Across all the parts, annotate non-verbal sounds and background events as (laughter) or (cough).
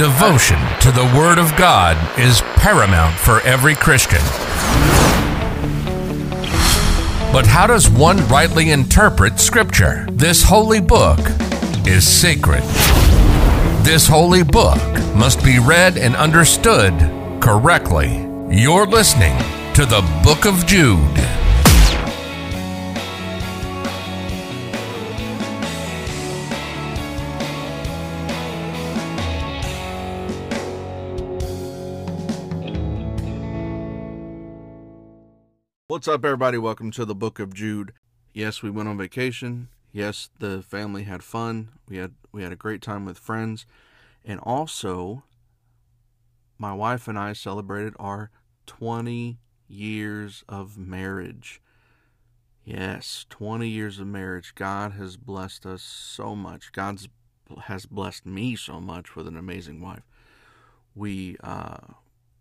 Devotion to the Word of God is paramount for every Christian. But how does one rightly interpret Scripture? This holy book is sacred. This holy book must be read and understood correctly. You're listening to the Book of Jude. What's up, everybody? Welcome to the Book of Jude. Yes, we went on vacation. Yes, the family had fun. We had we had a great time with friends, and also, my wife and I celebrated our 20 years of marriage. Yes, 20 years of marriage. God has blessed us so much. God's has blessed me so much with an amazing wife. We uh,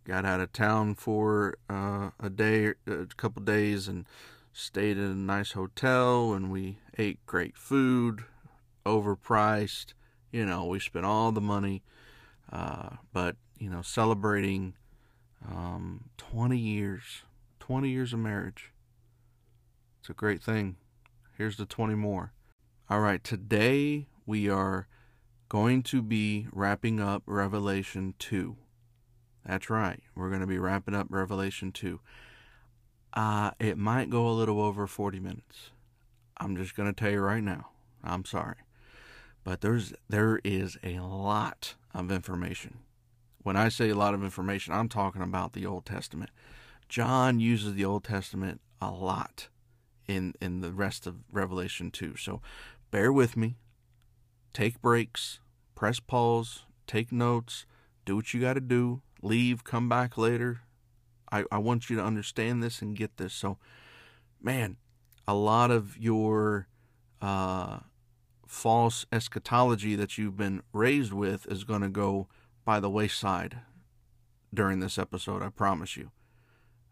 got out of town for uh, a day, a couple days, and stayed in a nice hotel. And we ate great food, overpriced. You know, we spent all the money, uh, but you know, celebrating um, 20 years, 20 years of marriage. It's a great thing. Here's the 20 more. All right, today we are going to be wrapping up Revelation 2. That's right. We're going to be wrapping up Revelation 2. Uh, it might go a little over 40 minutes. I'm just going to tell you right now. I'm sorry. But there's there is a lot of information. When I say a lot of information, I'm talking about the Old Testament. John uses the Old Testament a lot in in the rest of Revelation 2. So bear with me. Take breaks, press pause, take notes, do what you got to do, leave, come back later. I, I want you to understand this and get this. So, man, a lot of your uh, false eschatology that you've been raised with is going to go by the wayside during this episode. I promise you.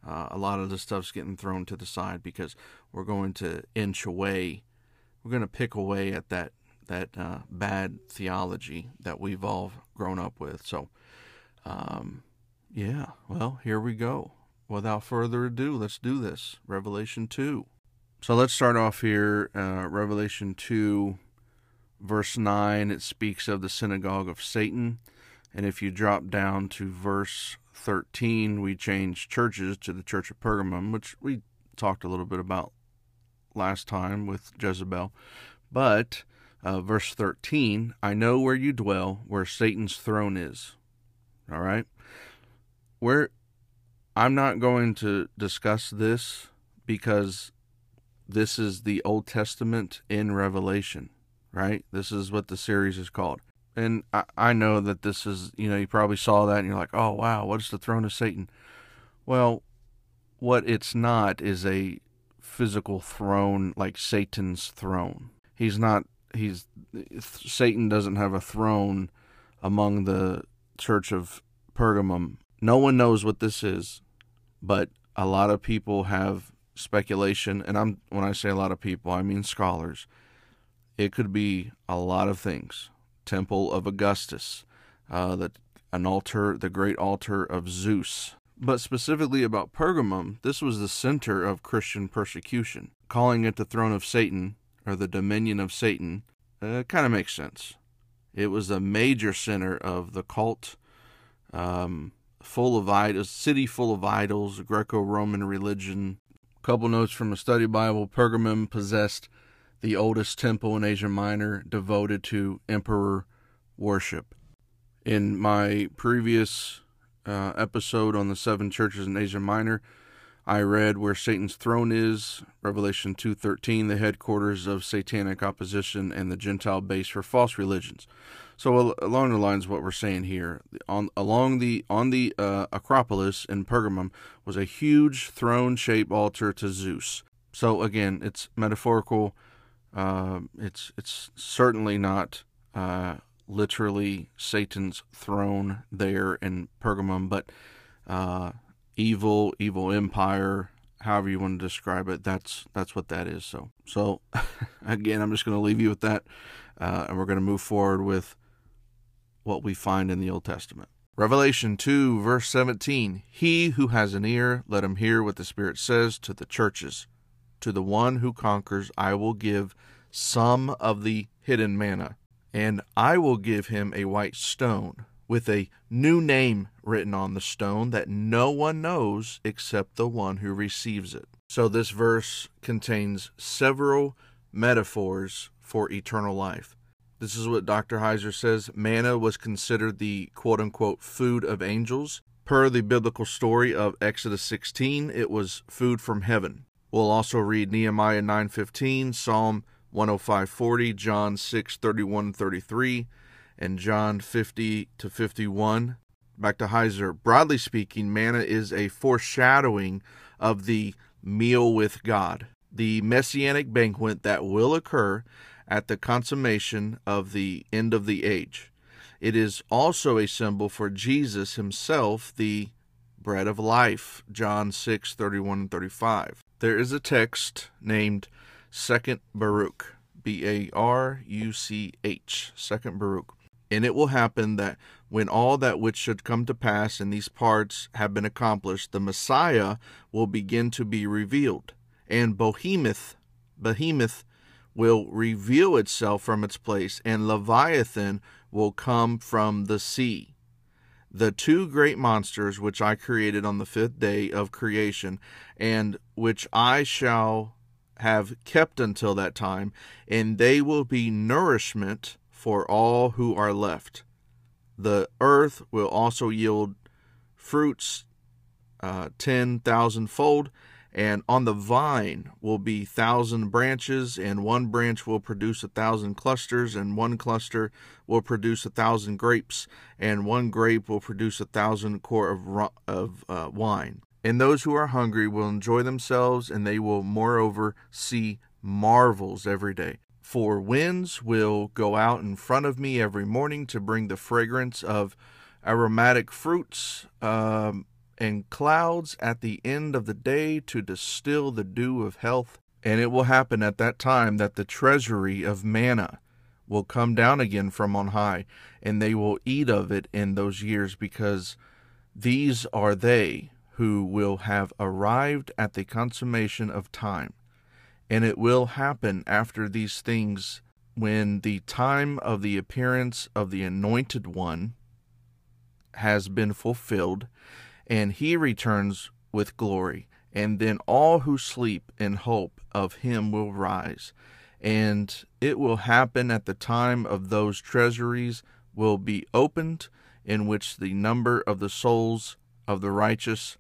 Uh, a lot of the stuff's getting thrown to the side because we're going to inch away. We're going to pick away at that that uh, bad theology that we've all grown up with. So, um, yeah, well, here we go. Without further ado, let's do this. Revelation 2. So let's start off here. Uh, Revelation 2, verse 9, it speaks of the synagogue of Satan. And if you drop down to verse 13, we change churches to the church of Pergamum, which we talked a little bit about last time with Jezebel. But uh, verse 13, I know where you dwell, where Satan's throne is. All right? Where I'm not going to discuss this because this is the Old Testament in Revelation, right? This is what the series is called. And I, I know that this is, you know, you probably saw that and you're like, oh, wow, what's the throne of Satan? Well, what it's not is a physical throne like Satan's throne. He's not, he's, Satan doesn't have a throne among the church of Pergamum. No one knows what this is, but a lot of people have speculation, and I'm when I say a lot of people, I mean scholars. It could be a lot of things. Temple of Augustus, uh, that an altar, the great altar of Zeus. But specifically about Pergamum, this was the center of Christian persecution. Calling it the throne of Satan or the dominion of Satan uh, kind of makes sense. It was a major center of the cult, um, full of idols, city full of idols, Greco-Roman religion. A couple notes from a study Bible: Pergamum possessed the oldest temple in Asia Minor devoted to emperor worship. In my previous uh, episode on the seven churches in Asia Minor, I read where Satan's throne is, Revelation 2:13, the headquarters of satanic opposition and the Gentile base for false religions. So along the lines of what we're saying here, on along the on the uh, Acropolis in Pergamum was a huge throne-shaped altar to Zeus. So again, it's metaphorical. Uh, it's it's certainly not uh, literally Satan's throne there in Pergamum, but uh, evil, evil empire, however you want to describe it. That's that's what that is. So so (laughs) again, I'm just going to leave you with that, uh, and we're going to move forward with what we find in the Old Testament. Revelation 2, verse 17 He who has an ear, let him hear what the Spirit says to the churches. To the one who conquers, I will give some of the hidden manna, and I will give him a white stone with a new name written on the stone that no one knows except the one who receives it. So, this verse contains several metaphors for eternal life. This is what Dr. Heiser says manna was considered the quote unquote food of angels. Per the biblical story of Exodus 16, it was food from heaven. We'll also read Nehemiah 9:15, Psalm 105:40, John 6:31 33, and John 50 to 51. Back to Heiser. Broadly speaking, manna is a foreshadowing of the meal with God, the messianic banquet that will occur at the consummation of the end of the age. It is also a symbol for Jesus himself, the bread of life, John 6 31 and 35. There is a text named Second Baruch, B A R U C H, Second Baruch. And it will happen that when all that which should come to pass in these parts have been accomplished, the Messiah will begin to be revealed, and Behemoth, Behemoth will reveal itself from its place, and Leviathan will come from the sea. The two great monsters which I created on the fifth day of creation, and which I shall have kept until that time, and they will be nourishment for all who are left. The earth will also yield fruits uh, ten thousandfold, and on the vine will be thousand branches, and one branch will produce a thousand clusters, and one cluster will produce a thousand grapes, and one grape will produce a thousand quart of, of uh, wine. And those who are hungry will enjoy themselves, and they will moreover see marvels every day. For winds will go out in front of me every morning to bring the fragrance of aromatic fruits, um, and clouds at the end of the day to distill the dew of health. And it will happen at that time that the treasury of manna will come down again from on high, and they will eat of it in those years, because these are they who will have arrived at the consummation of time. And it will happen after these things when the time of the appearance of the Anointed One has been fulfilled, and he returns with glory. And then all who sleep in hope of him will rise. And it will happen at the time of those treasuries will be opened, in which the number of the souls of the righteous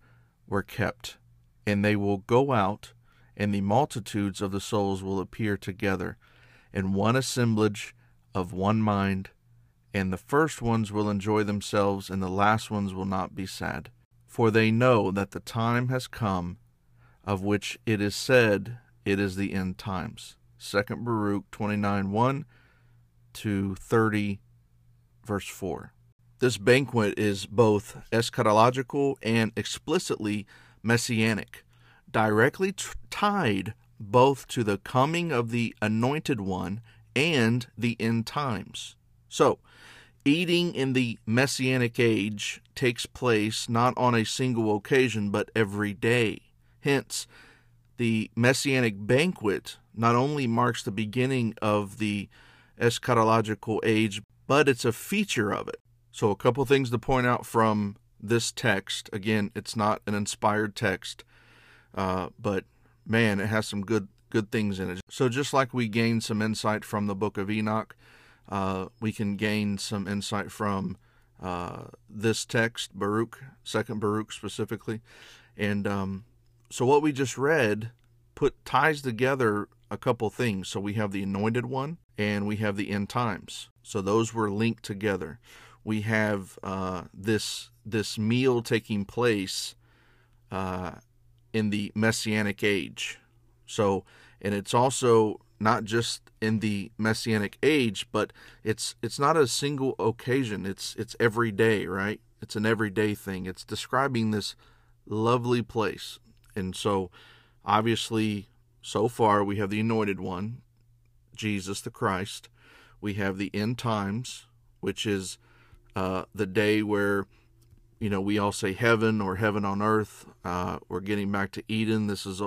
were kept, and they will go out, and the multitudes of the souls will appear together in one assemblage of one mind, and the first ones will enjoy themselves, and the last ones will not be sad. For they know that the time has come of which it is said it is the end times. 2 Baruch 29 1 to 30, verse 4. This banquet is both eschatological and explicitly messianic, directly t- tied both to the coming of the Anointed One and the end times. So, eating in the messianic age takes place not on a single occasion, but every day. Hence, the messianic banquet not only marks the beginning of the eschatological age, but it's a feature of it. So, a couple things to point out from this text. Again, it's not an inspired text, uh, but man, it has some good good things in it. So, just like we gained some insight from the book of Enoch, uh, we can gain some insight from uh, this text, Baruch, Second Baruch specifically, and um, so what we just read put ties together a couple things. So we have the Anointed One, and we have the end times. So those were linked together we have uh, this this meal taking place uh, in the messianic age. So, and it's also not just in the messianic age, but it's it's not a single occasion. It's it's every day, right? It's an everyday thing. It's describing this lovely place, and so obviously, so far we have the Anointed One, Jesus the Christ. We have the end times, which is uh, the day where you know we all say heaven or heaven on earth. Uh, we're getting back to Eden. This is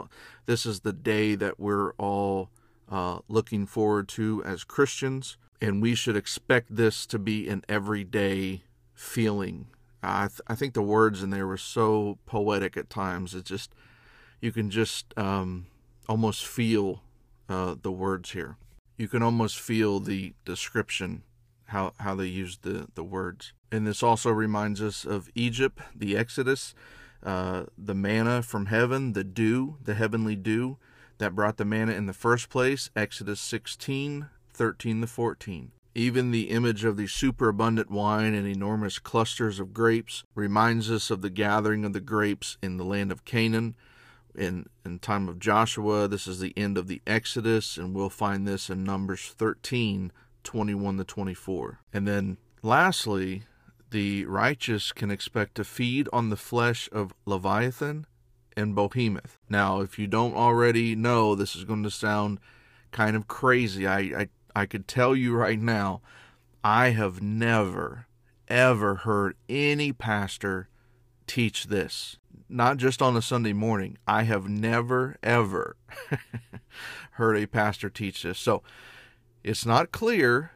this is the day that we're all uh, looking forward to as Christians, and we should expect this to be an everyday feeling. I th- I think the words in there were so poetic at times. It just you can just um, almost feel uh, the words here. You can almost feel the description how how they use the the words. And this also reminds us of Egypt, the Exodus, uh, the manna from heaven, the dew, the heavenly dew that brought the manna in the first place. Exodus 16, 13 to 14. Even the image of the superabundant wine and enormous clusters of grapes reminds us of the gathering of the grapes in the land of Canaan. In, in time of Joshua, this is the end of the Exodus, and we'll find this in Numbers 13, 21 to 24. And then lastly, the righteous can expect to feed on the flesh of Leviathan and Behemoth. Now, if you don't already know, this is going to sound kind of crazy. I, I, I could tell you right now, I have never, ever heard any pastor teach this. Not just on a Sunday morning. I have never, ever (laughs) heard a pastor teach this. So it's not clear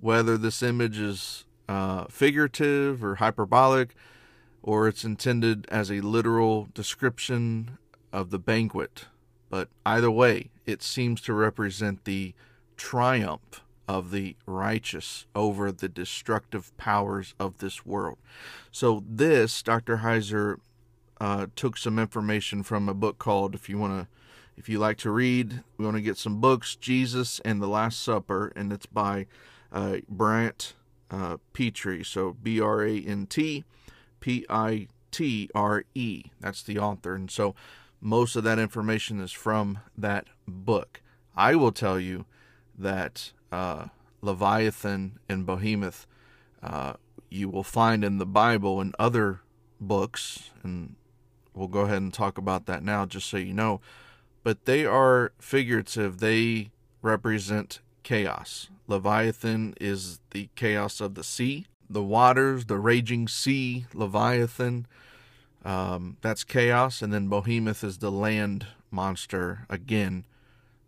whether this image is uh, figurative or hyperbolic, or it's intended as a literal description of the banquet. But either way, it seems to represent the triumph of the righteous over the destructive powers of this world. So, this, Dr. Heiser uh, took some information from a book called, if you want to if you like to read, we want to get some books, Jesus and the Last Supper, and it's by uh, Brant uh, Pitre. So B R A N T P I T R E. That's the author. And so most of that information is from that book. I will tell you that uh, Leviathan and Behemoth uh, you will find in the Bible and other books, and we'll go ahead and talk about that now just so you know but they are figurative. They represent chaos. Leviathan is the chaos of the sea, the waters, the raging sea, Leviathan. Um, that's chaos. And then Behemoth is the land monster, again,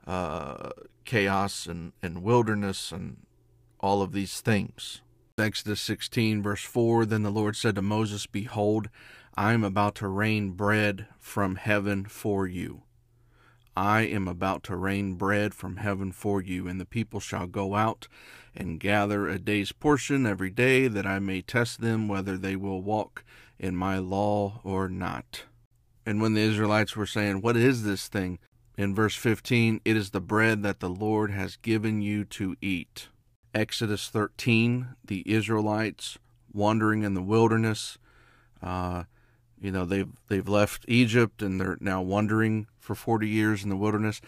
uh, chaos and, and wilderness and all of these things. Exodus 16, verse 4 Then the Lord said to Moses, Behold, I am about to rain bread from heaven for you. I am about to rain bread from heaven for you, and the people shall go out and gather a day's portion every day, that I may test them whether they will walk in my law or not. And when the Israelites were saying, What is this thing? In verse 15, it is the bread that the Lord has given you to eat. Exodus 13, the Israelites wandering in the wilderness. Uh, you know, they've they've left Egypt and they're now wandering for 40 years in the wilderness.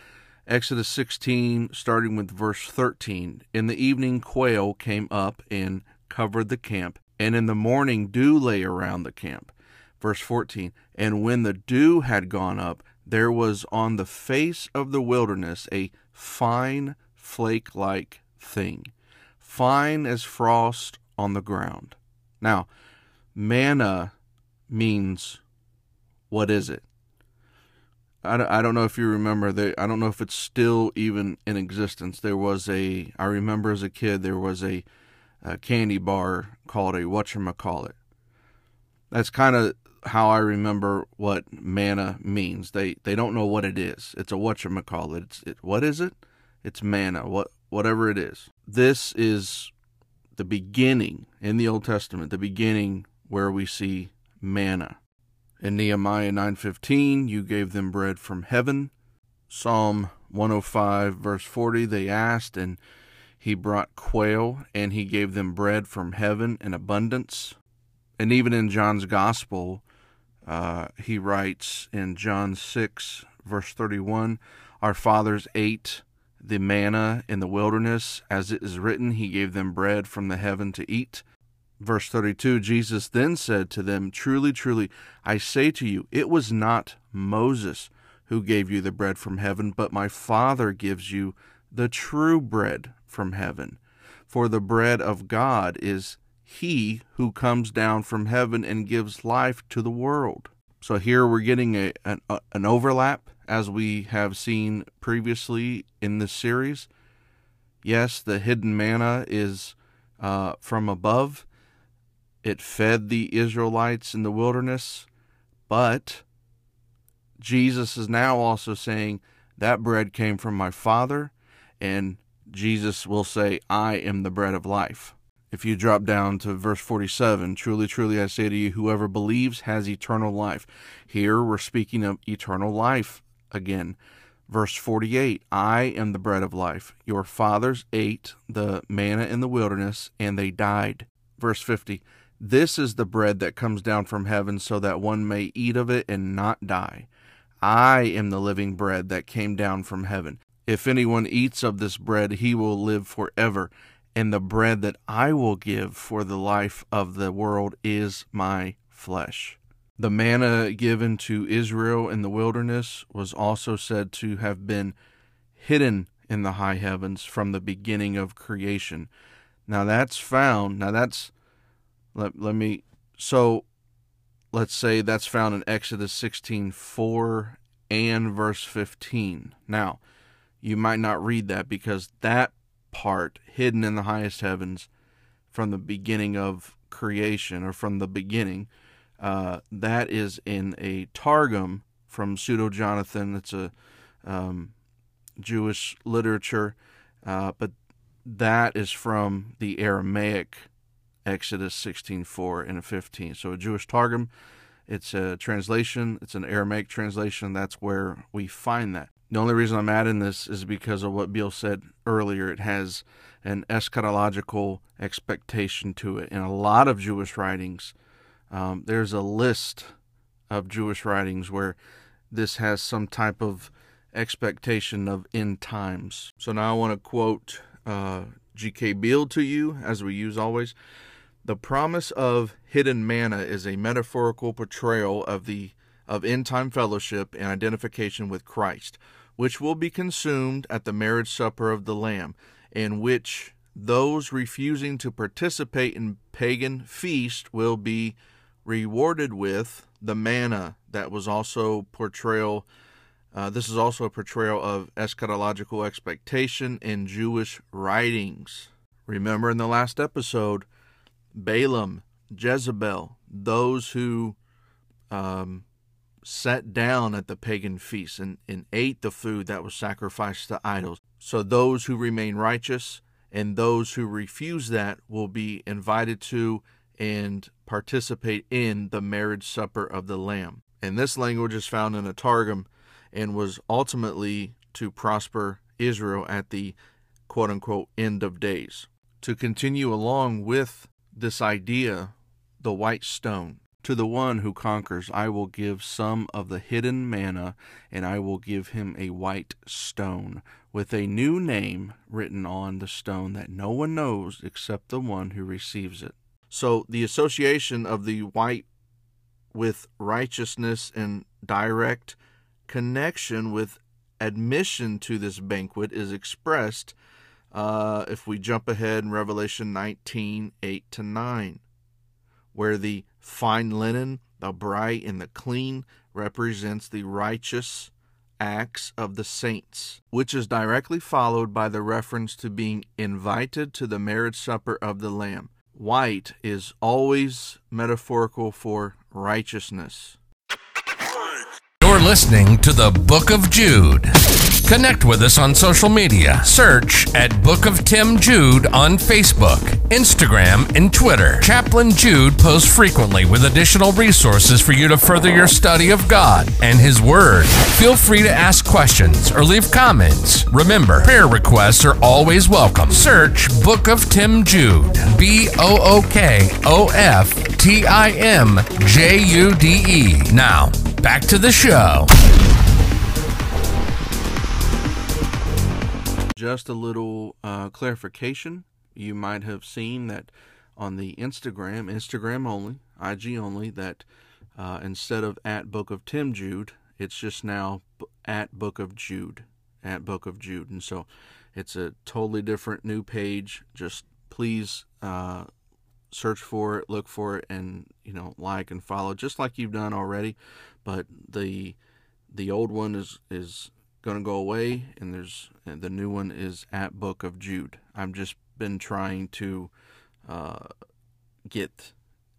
Exodus 16, starting with verse 13. In the evening, quail came up and covered the camp, and in the morning, dew lay around the camp. Verse 14. And when the dew had gone up, there was on the face of the wilderness a fine flake like thing, fine as frost on the ground. Now, manna means what is it? I don't, I don't know if you remember that I don't know if it's still even in existence. There was a I remember as a kid there was a, a candy bar called a whatchamacallit. That's kind of how I remember what manna means. They they don't know what it is. It's a whatchamacallit. It's it, what is it? It's manna. What whatever it is. This is the beginning in the Old Testament, the beginning where we see manna. In Nehemiah 9:15, you gave them bread from heaven. Psalm 105 verse 40, they asked and he brought quail and he gave them bread from heaven in abundance. And even in John's gospel, uh, he writes in John 6 verse 31, our fathers ate the manna in the wilderness, as it is written, he gave them bread from the heaven to eat. Verse 32 Jesus then said to them, Truly, truly, I say to you, it was not Moses who gave you the bread from heaven, but my Father gives you the true bread from heaven. For the bread of God is he who comes down from heaven and gives life to the world. So here we're getting a, an, a, an overlap as we have seen previously in this series. Yes, the hidden manna is uh, from above. It fed the Israelites in the wilderness, but Jesus is now also saying that bread came from my Father, and Jesus will say, I am the bread of life. If you drop down to verse 47, truly, truly, I say to you, whoever believes has eternal life. Here we're speaking of eternal life again. Verse 48 I am the bread of life. Your fathers ate the manna in the wilderness, and they died. Verse 50 This is the bread that comes down from heaven, so that one may eat of it and not die. I am the living bread that came down from heaven. If anyone eats of this bread, he will live forever. And the bread that I will give for the life of the world is my flesh. The manna given to Israel in the wilderness was also said to have been hidden in the high heavens from the beginning of creation. Now that's found, now that's, let, let me, so let's say that's found in Exodus 16 4 and verse 15. Now, you might not read that because that part, hidden in the highest heavens from the beginning of creation or from the beginning, uh, that is in a Targum from Pseudo Jonathan. It's a um, Jewish literature, uh, but that is from the Aramaic Exodus 16:4 and 15. So a Jewish Targum, it's a translation, it's an Aramaic translation. That's where we find that. The only reason I'm adding this is because of what Beale said earlier. It has an eschatological expectation to it. In a lot of Jewish writings, um, there's a list of Jewish writings where this has some type of expectation of end times. So now I want to quote uh, G.K. Beale to you, as we use always. The promise of hidden manna is a metaphorical portrayal of the of end time fellowship and identification with Christ, which will be consumed at the marriage supper of the Lamb, in which those refusing to participate in pagan feast will be rewarded with the manna that was also portrayal uh, this is also a portrayal of eschatological expectation in Jewish writings. Remember in the last episode, Balaam, Jezebel, those who um, sat down at the pagan feasts and, and ate the food that was sacrificed to idols. So those who remain righteous and those who refuse that will be invited to and participate in the marriage supper of the Lamb. And this language is found in a Targum and was ultimately to prosper Israel at the quote unquote end of days. To continue along with this idea, the white stone. To the one who conquers, I will give some of the hidden manna, and I will give him a white stone, with a new name written on the stone that no one knows except the one who receives it. So, the association of the white with righteousness and direct connection with admission to this banquet is expressed uh, if we jump ahead in Revelation 19 8 to 9, where the fine linen, the bright and the clean, represents the righteous acts of the saints, which is directly followed by the reference to being invited to the marriage supper of the Lamb. White is always metaphorical for righteousness. You're listening to the Book of Jude. Connect with us on social media. Search at Book of Tim Jude on Facebook, Instagram, and Twitter. Chaplain Jude posts frequently with additional resources for you to further your study of God and His Word. Feel free to ask questions or leave comments. Remember, prayer requests are always welcome. Search Book of Tim Jude. B O O K O F T I M J U D E. Now, back to the show. Just a little uh, clarification. You might have seen that on the Instagram, Instagram only, IG only, that uh, instead of at Book of Tim Jude, it's just now at Book of Jude, at Book of Jude, and so it's a totally different new page. Just please uh, search for it, look for it, and you know like and follow just like you've done already. But the the old one is is going to go away, and there's and the new one is at Book of Jude. I've just been trying to uh, get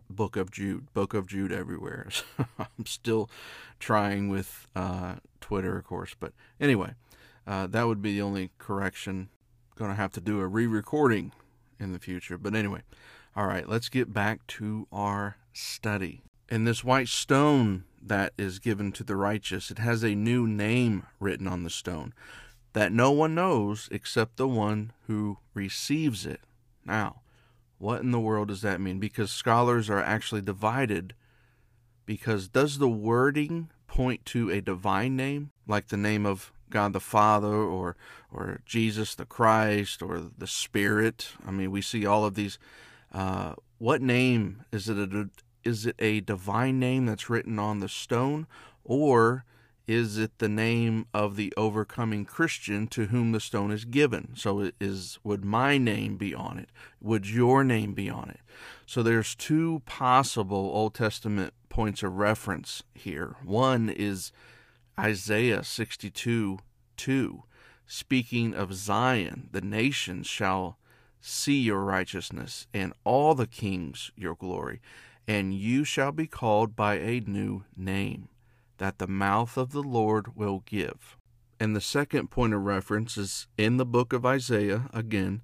Book of Jude, Book of Jude everywhere. (laughs) I'm still trying with uh, Twitter, of course. But anyway, uh, that would be the only correction. Going to have to do a re-recording in the future. But anyway, all right, let's get back to our study. In this white stone that is given to the righteous, it has a new name written on the stone that no one knows except the one who receives it. Now, what in the world does that mean? Because scholars are actually divided. Because does the wording point to a divine name, like the name of God the Father or or Jesus the Christ or the Spirit? I mean, we see all of these. Uh, what name is it? A, is it a divine name that's written on the stone, or is it the name of the overcoming Christian to whom the stone is given? So is would my name be on it? Would your name be on it? So there's two possible Old Testament points of reference here. One is Isaiah 62 2, speaking of Zion, the nations shall see your righteousness, and all the kings your glory, and you shall be called by a new name that the mouth of the Lord will give. And the second point of reference is in the book of Isaiah, again,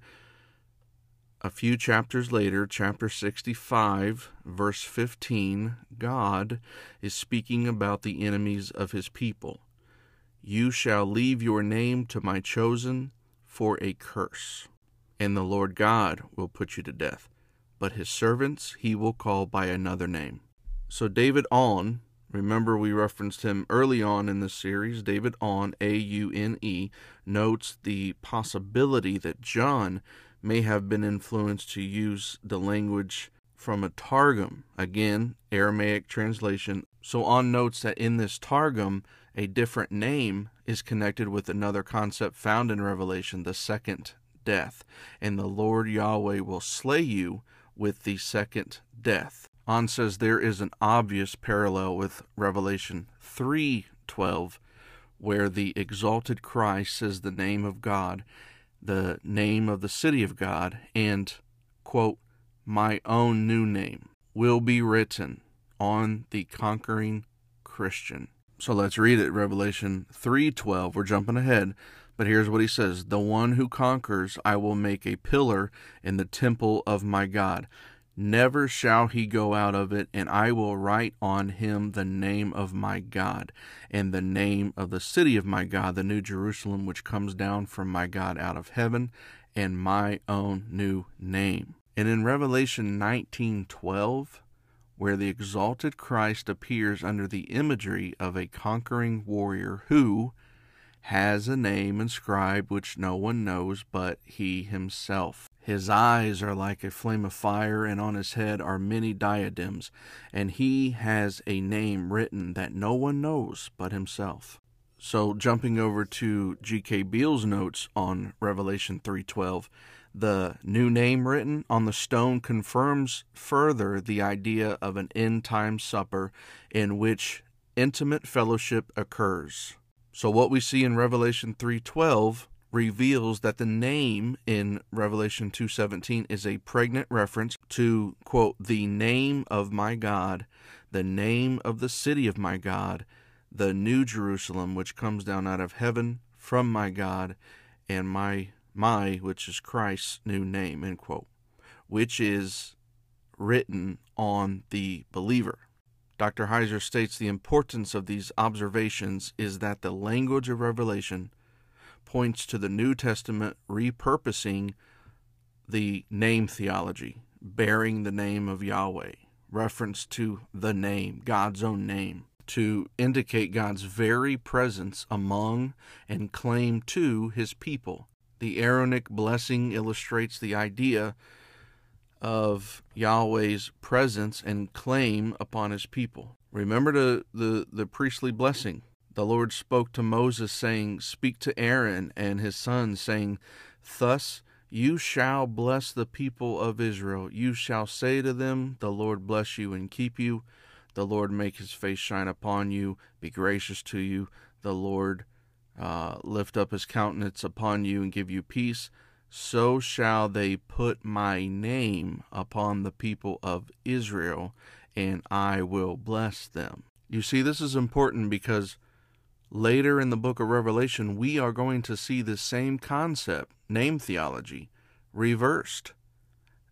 a few chapters later, chapter 65, verse 15, God is speaking about the enemies of his people. You shall leave your name to my chosen for a curse, and the Lord God will put you to death, but his servants he will call by another name. So David Aune Remember, we referenced him early on in this series. David Aune, A U N E, notes the possibility that John may have been influenced to use the language from a Targum, again, Aramaic translation. So, Aune notes that in this Targum, a different name is connected with another concept found in Revelation, the second death. And the Lord Yahweh will slay you with the second death. Aune says there is an obvious parallel with Revelation 3:12 where the exalted Christ says the name of God, the name of the city of God, and quote, my own new name will be written on the conquering Christian. So let's read it. Revelation 3:12. We're jumping ahead, but here's what he says: "The one who conquers, I will make a pillar in the temple of my God." Never shall he go out of it, and I will write on him the name of my God, and the name of the city of my God, the new Jerusalem, which comes down from my God out of heaven, and my own new name. And in Revelation 19:12, where the exalted Christ appears under the imagery of a conquering warrior who has a name inscribed which no one knows but he himself. His eyes are like a flame of fire, and on his head are many diadems, and he has a name written that no one knows but himself. So jumping over to G.K. Beale's notes on Revelation 3:12, the new name written on the stone confirms further the idea of an end-time supper in which intimate fellowship occurs. So what we see in Revelation 3:12 reveals that the name in Revelation 2:17 is a pregnant reference to quote the name of my God, the name of the city of my God, the new Jerusalem which comes down out of heaven from my God, and my my which is Christ's new name end quote, which is written on the believer. Dr. Heiser states the importance of these observations is that the language of Revelation points to the New Testament repurposing the name theology, bearing the name of Yahweh, reference to the name, God's own name, to indicate God's very presence among and claim to his people. The Aaronic blessing illustrates the idea of Yahweh's presence and claim upon his people. Remember the, the, the priestly blessing the Lord spoke to Moses, saying, Speak to Aaron and his sons, saying, Thus You shall bless the people of Israel. You shall say to them, The Lord bless you and keep you. The Lord make his face shine upon you, be gracious to you. The Lord uh, lift up his countenance upon you and give you peace. So shall they put my name upon the people of Israel, and I will bless them. You see, this is important because later in the book of Revelation, we are going to see the same concept, name theology, reversed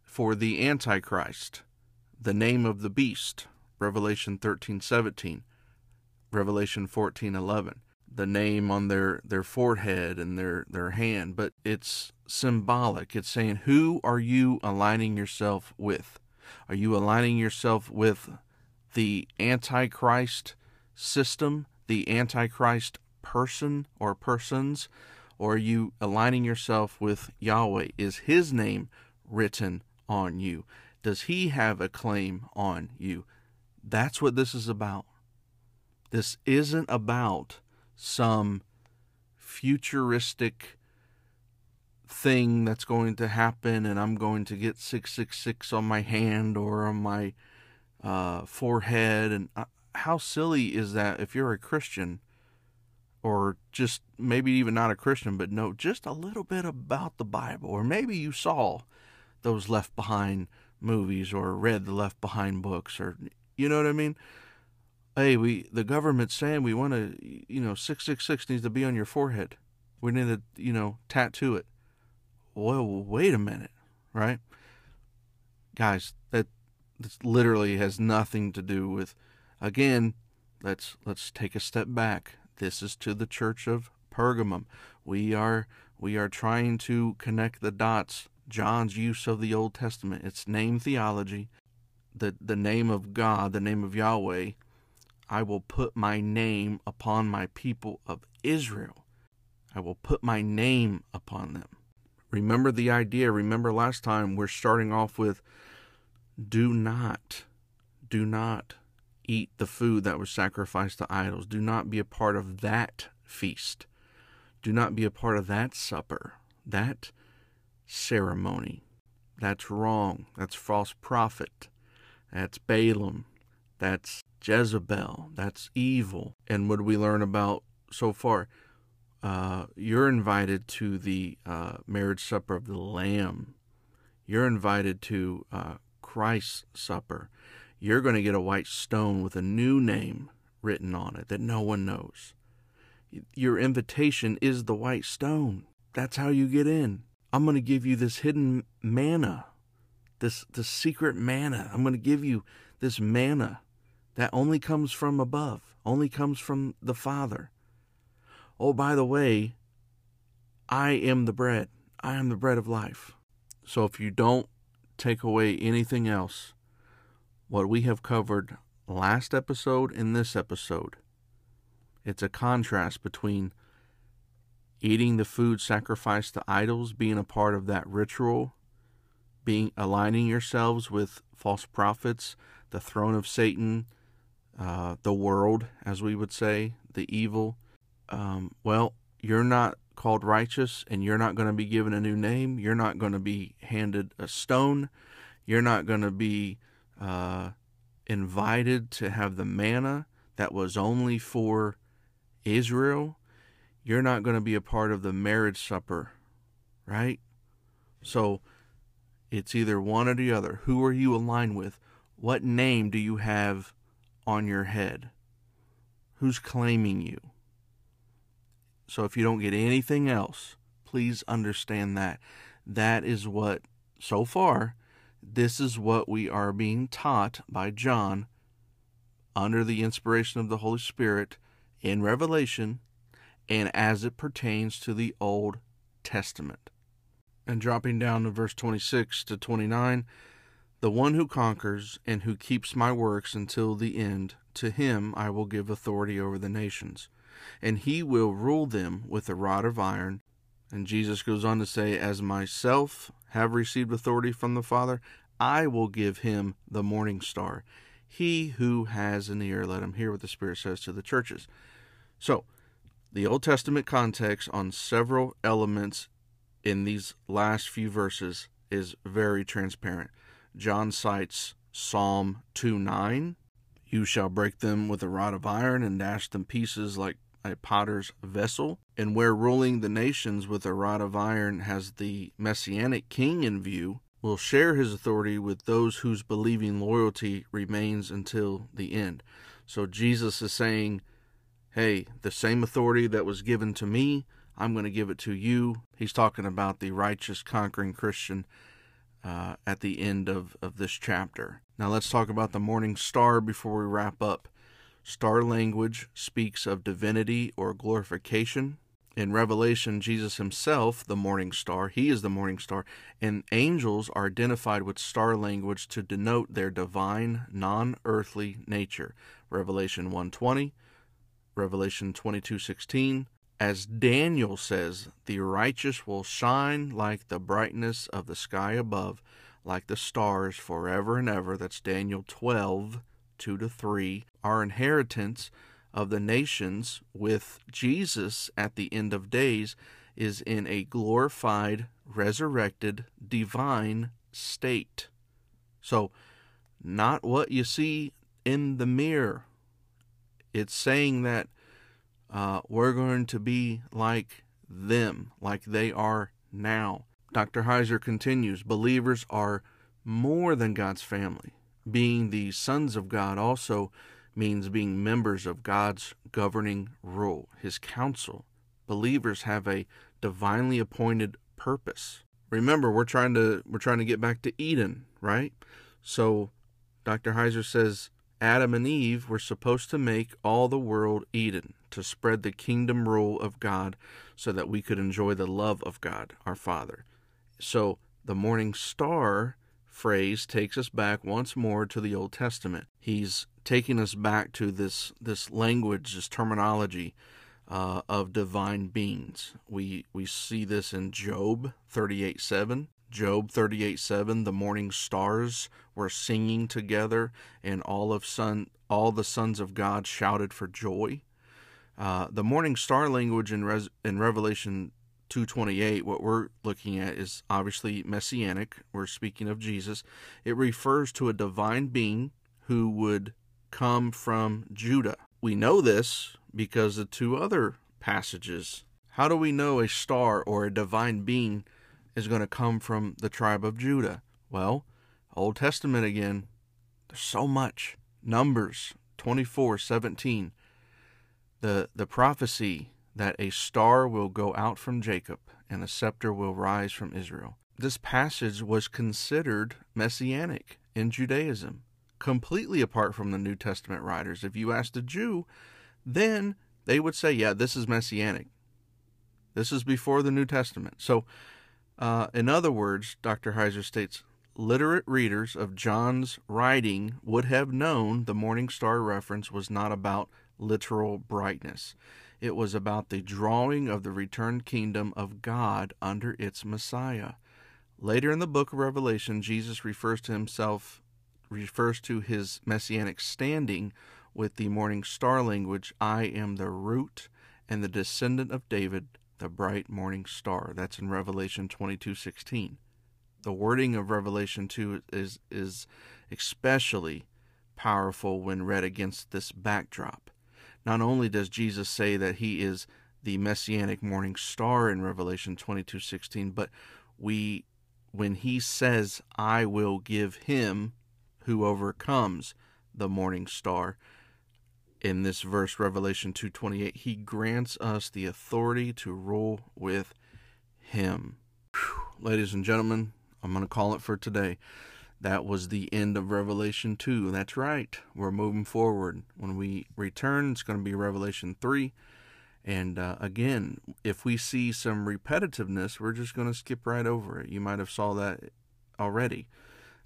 for the Antichrist, the name of the beast, Revelation 13 17, Revelation 14 11, the name on their, their forehead and their, their hand, but it's symbolic. It's saying, Who are you aligning yourself with? Are you aligning yourself with the Antichrist system, the Antichrist person or persons, or are you aligning yourself with Yahweh? Is his name written on you? Does he have a claim on you? That's what this is about. This isn't about some futuristic thing that's going to happen and I'm going to get 666 on my hand or on my uh, forehead. And uh, how silly is that if you're a Christian or just maybe even not a Christian, but know just a little bit about the Bible, or maybe you saw those Left Behind movies or read the Left Behind books, or you know what I mean? Hey, we the government's saying we want to, you know, six six six needs to be on your forehead. We need to, you know, tattoo it. Well, wait a minute, right? Guys, that this literally has nothing to do with. Again, let's let's take a step back. This is to the church of Pergamum. We are we are trying to connect the dots. John's use of the Old Testament. It's name theology the, the name of God, the name of Yahweh, I will put my name upon my people of Israel. I will put my name upon them. Remember the idea. Remember last time we're starting off with do not, do not eat the food that was sacrificed to idols. Do not be a part of that feast. Do not be a part of that supper, that ceremony. That's wrong. That's false prophet. That's Balaam. That's Jezebel. That's evil. And what do we learn about so far? Uh, you're invited to the uh, marriage supper of the Lamb. You're invited to uh, Christ's supper. You're going to get a white stone with a new name written on it that no one knows. Your invitation is the white stone. That's how you get in. I'm going to give you this hidden manna this this secret manna. I'm going to give you this manna that only comes from above, only comes from the Father. Oh, by the way, I am the bread. I am the bread of life. So if you don't take away anything else, what we have covered last episode and this episode, it's a contrast between eating the food sacrificed to idols, being a part of that ritual, being aligning yourselves with false prophets, the throne of Satan, uh, the world, as we would say, the evil. Um, well, you're not called righteous, and you're not going to be given a new name. You're not going to be handed a stone. You're not going to be uh, invited to have the manna that was only for Israel. You're not going to be a part of the marriage supper, right? So, it's either one or the other. Who are you aligned with? What name do you have on your head? Who's claiming you? So if you don't get anything else, please understand that. That is what, so far, this is what we are being taught by John under the inspiration of the Holy Spirit in Revelation and as it pertains to the Old Testament. And dropping down to verse 26 to 29, the one who conquers and who keeps my works until the end, to him I will give authority over the nations, and he will rule them with a rod of iron. And Jesus goes on to say, As myself have received authority from the Father, I will give him the morning star. He who has an ear, let him hear what the Spirit says to the churches. So, the Old Testament context on several elements in these last few verses is very transparent. John cites Psalm 2 9. You shall break them with a rod of iron and dash them pieces like a potter's vessel. And where ruling the nations with a rod of iron has the messianic king in view, will share his authority with those whose believing loyalty remains until the end. So Jesus is saying, hey, the same authority that was given to me, I'm going to give it to you. He's talking about the righteous, conquering Christian uh, at the end of, of this chapter. Now let's talk about the morning star before we wrap up. Star language speaks of divinity or glorification. In Revelation, Jesus himself, the morning star, he is the morning star, and angels are identified with star language to denote their divine, non-earthly nature. Revelation 120, Revelation 22:16, as Daniel says, the righteous will shine like the brightness of the sky above, like the stars forever and ever. That's Daniel 12, 2 to 3. Our inheritance of the nations with Jesus at the end of days is in a glorified, resurrected, divine state. So, not what you see in the mirror. It's saying that uh, we're going to be like them, like they are now. Dr. Heiser continues believers are more than God's family. Being the sons of God also means being members of God's governing rule, His council. Believers have a divinely appointed purpose. Remember, we're trying to we're trying to get back to Eden, right? So, Dr. Heiser says Adam and Eve were supposed to make all the world Eden, to spread the kingdom rule of God so that we could enjoy the love of God, our Father. So the morning star phrase takes us back once more to the Old Testament. He's taking us back to this, this language, this terminology uh, of divine beings. We, we see this in Job 38 7. Job 38 7, the morning stars were singing together, and all of son, all the sons of God shouted for joy. Uh, the morning star language in, Res, in Revelation 228, what we're looking at is obviously messianic. We're speaking of Jesus. It refers to a divine being who would come from Judah. We know this because of two other passages. How do we know a star or a divine being is going to come from the tribe of Judah? Well, Old Testament again, there's so much. Numbers 24 17. The, the prophecy that a star will go out from Jacob and a scepter will rise from Israel. This passage was considered messianic in Judaism, completely apart from the New Testament writers. If you asked a Jew, then they would say, yeah, this is messianic. This is before the New Testament. So, uh, in other words, Dr. Heiser states, literate readers of John's writing would have known the morning star reference was not about literal brightness. It was about the drawing of the returned kingdom of God under its Messiah. Later in the book of Revelation, Jesus refers to himself refers to his messianic standing with the morning star language, I am the root and the descendant of David, the bright morning star. That's in Revelation 22:16. The wording of Revelation 2 is is especially powerful when read against this backdrop. Not only does Jesus say that he is the messianic morning star in Revelation 22:16, but we when he says, "I will give him who overcomes the morning star," in this verse Revelation 2:28, he grants us the authority to rule with him. Ladies and gentlemen, I'm going to call it for today that was the end of Revelation 2. That's right. We're moving forward. When we return, it's going to be Revelation 3. And uh, again, if we see some repetitiveness, we're just going to skip right over it. You might have saw that already.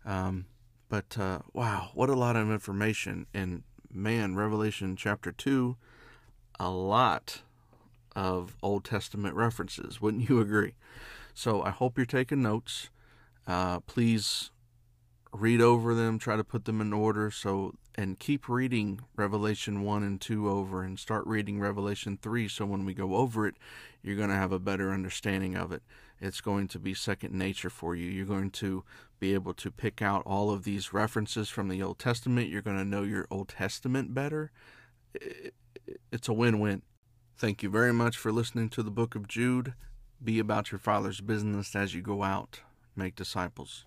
Um, but uh, wow, what a lot of information. And man, Revelation chapter 2, a lot of Old Testament references. Wouldn't you agree? So I hope you're taking notes. Uh, please read over them, try to put them in order. So, and keep reading Revelation 1 and 2 over and start reading Revelation 3. So, when we go over it, you're going to have a better understanding of it it's going to be second nature for you. You're going to be able to pick out all of these references from the Old Testament. You're going to know your Old Testament better. It's a win win. Thank you very much for listening to the book of Jude. Be about your Father's business as you go out, make disciples.